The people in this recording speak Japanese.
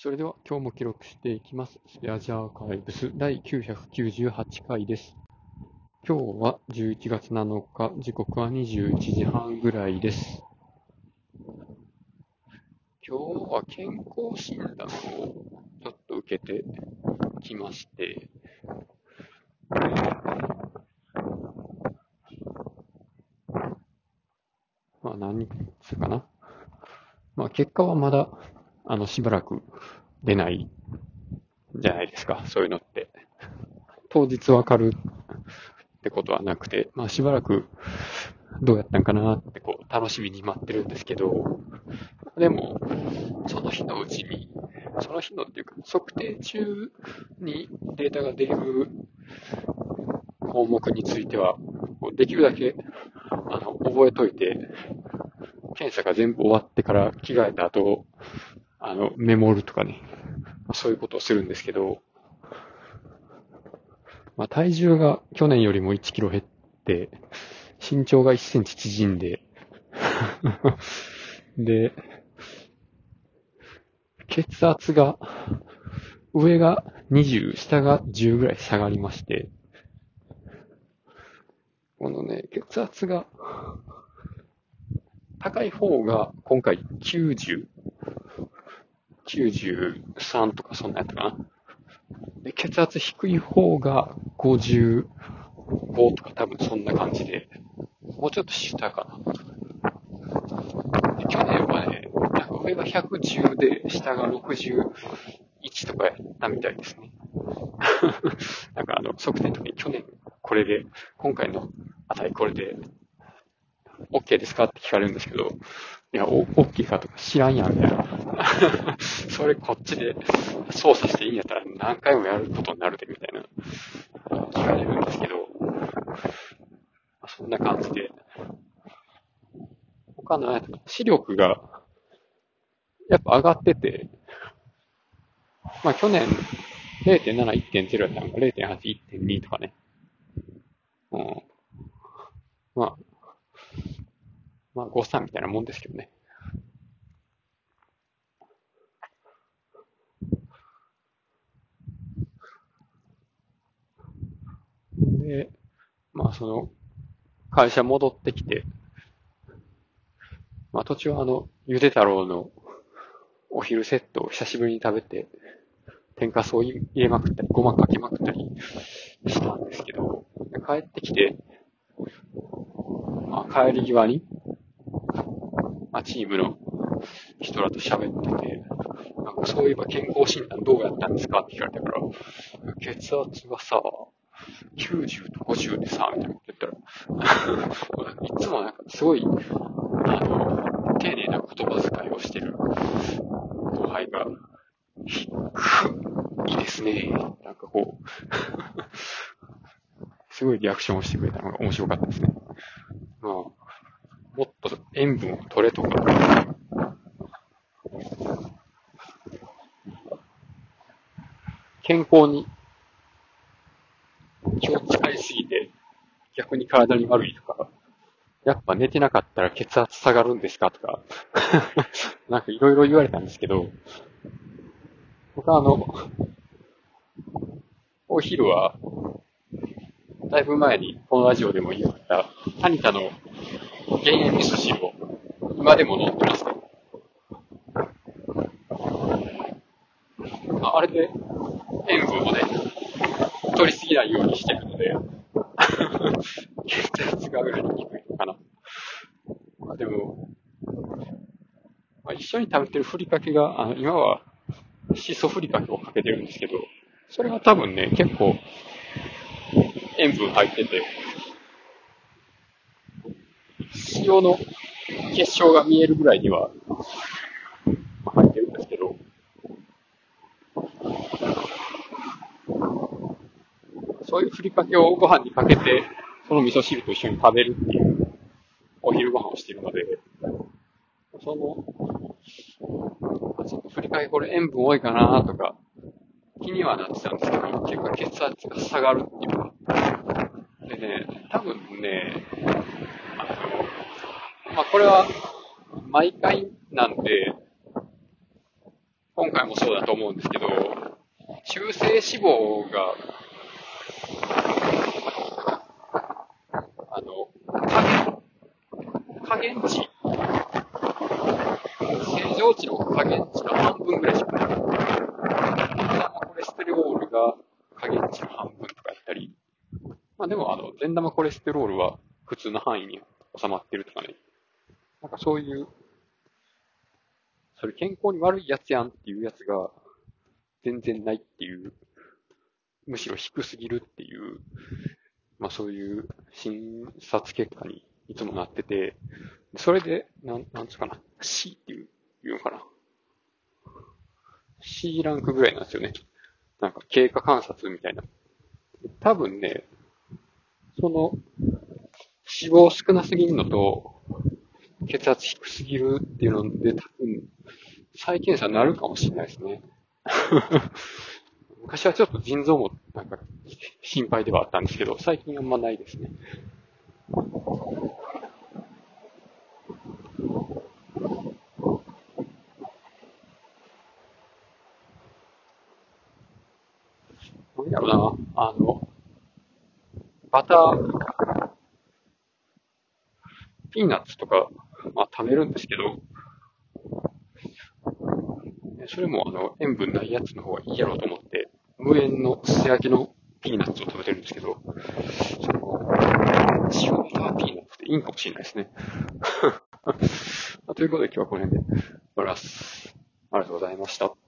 それでは今日も記録していきます。スペアジャーカイブス第998回です。今日は11月7日、時刻は21時半ぐらいです。今日は健康診断をちょっと受けてきまして、まあ何つうかな。まあ結果はまだ、あの、しばらく出ないじゃないですか、そういうのって。当日わかるってことはなくて、まあしばらくどうやったんかなってこう楽しみに待ってるんですけど、でも、その日のうちに、その日のっていうか、測定中にデータが出る項目については、できるだけ、あの、覚えといて、検査が全部終わってから着替えた後、あの、メモるとかね、まあそういうことをするんですけど、まあ、体重が去年よりも1キロ減って、身長が1センチ縮んで、で、血圧が、上が20、下が10ぐらい下がりまして、このね、血圧が、高い方が今回90、93とかそんなやったかな。で、血圧低い方が55とか多分そんな感じで、もうちょっと下かな。で去年はね、なんか上が110で下が61とかやったみたいですね。なんかあの、測定の時に去年これで、今回の値これで、OK ですかって聞かれるんですけど、いや、OK かとか知らんやん、みたいな。それこっちで操作していいんやったら何回もやることになるで、みたいな。聞かれるんですけど、そんな感じで。他の視力が、やっぱ上がってて、まあ去年0.7、1.0やったのが0.8、1.2とかね。うん。まあ、まあ誤差みたいなもんですけどね。で、まあその、会社戻ってきて、まあ途中はあの、ゆで太郎のお昼セットを久しぶりに食べて、天かすを入れまくったり、ごまかけまくったりしたんですけど、帰ってきて、まあ、帰り際に、まあ、チームの人らと喋ってて、なんかそういえば健康診断どうやったんですかって聞かれたから、血圧がさ、90と50でさ、みたいなこと言ったら、いつもなんかすごい、あの、丁寧な言葉遣いをしてる後輩が、ひいいですね。なんかこう、すごいリアクションをしてくれたのが面白かったですね。まあ、もっと塩分を取れとか、健康に気を使いすぎて逆に体に悪いとか、やっぱ寝てなかったら血圧下がるんですかとか、なんかいろいろ言われたんですけど、僕はあの、お昼は、だいぶ前にこのラジオでも言った、タニタの減塩味噌汁を今でも飲んでますね。ああれで塩分をね、取りすぎないようにしてるので、血圧が上がりにくいのかな。まあでも、まあ、一緒に食べてるふりかけが、あの今はしそふりかけをかけてるんですけど、それが多分ね、結構塩分入ってて、塩の結晶が見えるぐらいにはまあ入ってるんですけど、そういうふりかけをご飯にかけて、その味噌汁と一緒に食べるっていうお昼ご飯をしているので、その、あちょっとふりかけこれ塩分多いかなとか、気にはなってたんですけど、結構血圧が下がるっていうか。でね、多分ね、あの、まあ、これは、毎回なんで、今回もそうだと思うんですけど、中性脂肪が、あの、加減値、正常値の加減値の半分ぐらいしかない。コレステロールが加減値の半分とかやったり、まあでもあの、善玉コレステロールは普通の範囲に収まってるとかね。なんかそういう、それ健康に悪いやつやんっていうやつが全然ないっていう、むしろ低すぎるっていう、まあそういう診察結果にいつもなってて、それで、なん、なんつうかな、C っていう、言うのかな。C ランクぐらいなんですよね。なんか経過観察みたいな。多分ね、その、脂肪少なすぎるのと、血圧低すぎるっていうので、多分、再検査になるかもしれないですね。昔はちょっと腎臓もなんか心配ではあったんですけど、最近あんまないですね。なんだろな、あの、バター、ピーナッツとか、まあ食べるんですけど、それもあの、塩分ないやつの方がいいやろうと思って、無塩の素焼きのピーナッツを食べてるんですけど、その、塩バターピーナッツっていいんかもしれないですね。ということで今日はこの辺で終わります。ありがとうございました。